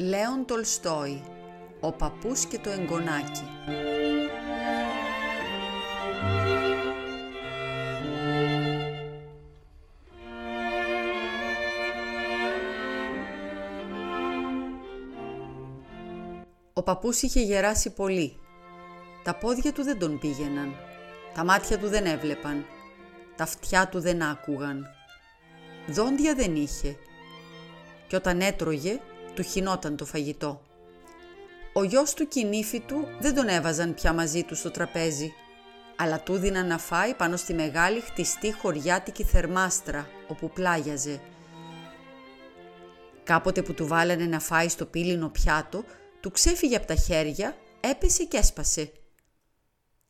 Λέον Τολστόη «Ο παππούς και το εγγονάκι» Ο παππούς είχε γεράσει πολύ. Τα πόδια του δεν τον πήγαιναν. Τα μάτια του δεν έβλεπαν. Τα αυτιά του δεν άκουγαν. Δόντια δεν είχε. Και όταν έτρωγε, του χινόταν το φαγητό. Ο γιος του και η του δεν τον έβαζαν πια μαζί του στο τραπέζι, αλλά του δίναν να φάει πάνω στη μεγάλη χτιστή χωριάτικη θερμάστρα, όπου πλάγιαζε. Κάποτε που του βάλανε να φάει στο πύλινο πιάτο, του ξέφυγε από τα χέρια, έπεσε και έσπασε.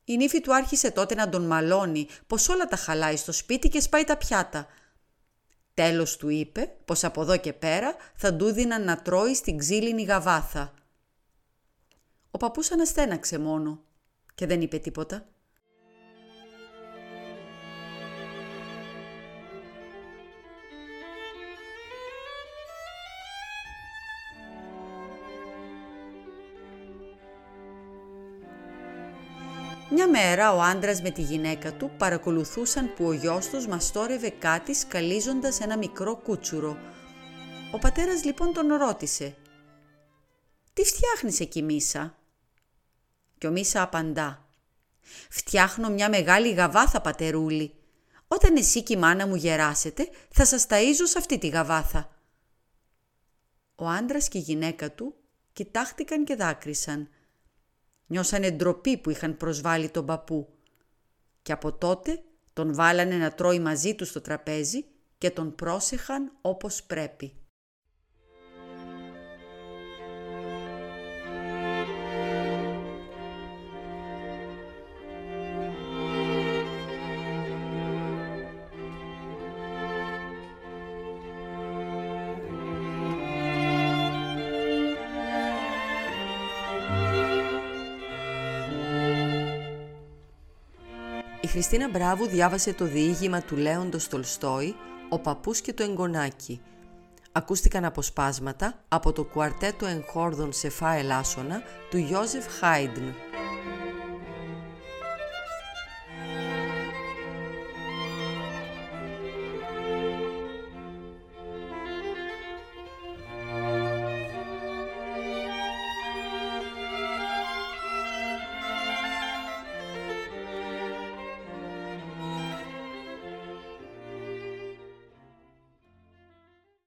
Η νύφη του άρχισε τότε να τον μαλώνει πως όλα τα χαλάει στο σπίτι και σπάει τα πιάτα. Τέλος του είπε πως από εδώ και πέρα θα του δίναν να τρώει στην ξύλινη γαβάθα. Ο παππούς αναστέναξε μόνο και δεν είπε τίποτα. Μια μέρα ο άντρας με τη γυναίκα του παρακολουθούσαν που ο γιος τους μαστόρευε κάτι σκαλίζοντας ένα μικρό κούτσουρο. Ο πατέρας λοιπόν τον ρώτησε «Τι φτιάχνεις εκεί Μίσα» και ο Μίσα απαντά «Φτιάχνω μια μεγάλη γαβάθα πατερούλη. Όταν εσύ και η μάνα μου γεράσετε θα σας ταΐζω σε αυτή τη γαβάθα». Ο άντρας και η γυναίκα του κοιτάχτηκαν και δάκρυσαν Νιώσανε ντροπή που είχαν προσβάλει τον παππού. Και από τότε τον βάλανε να τρώει μαζί του στο τραπέζι και τον πρόσεχαν όπως πρέπει. Χριστίνα Μπράβου διάβασε το διήγημα του Λέοντος Τολστόη «Ο παππούς και το εγγονάκι». Ακούστηκαν αποσπάσματα από το κουαρτέτο εγχόρδων σε φά ελάσσονα του Ιώζεφ Χάιντν.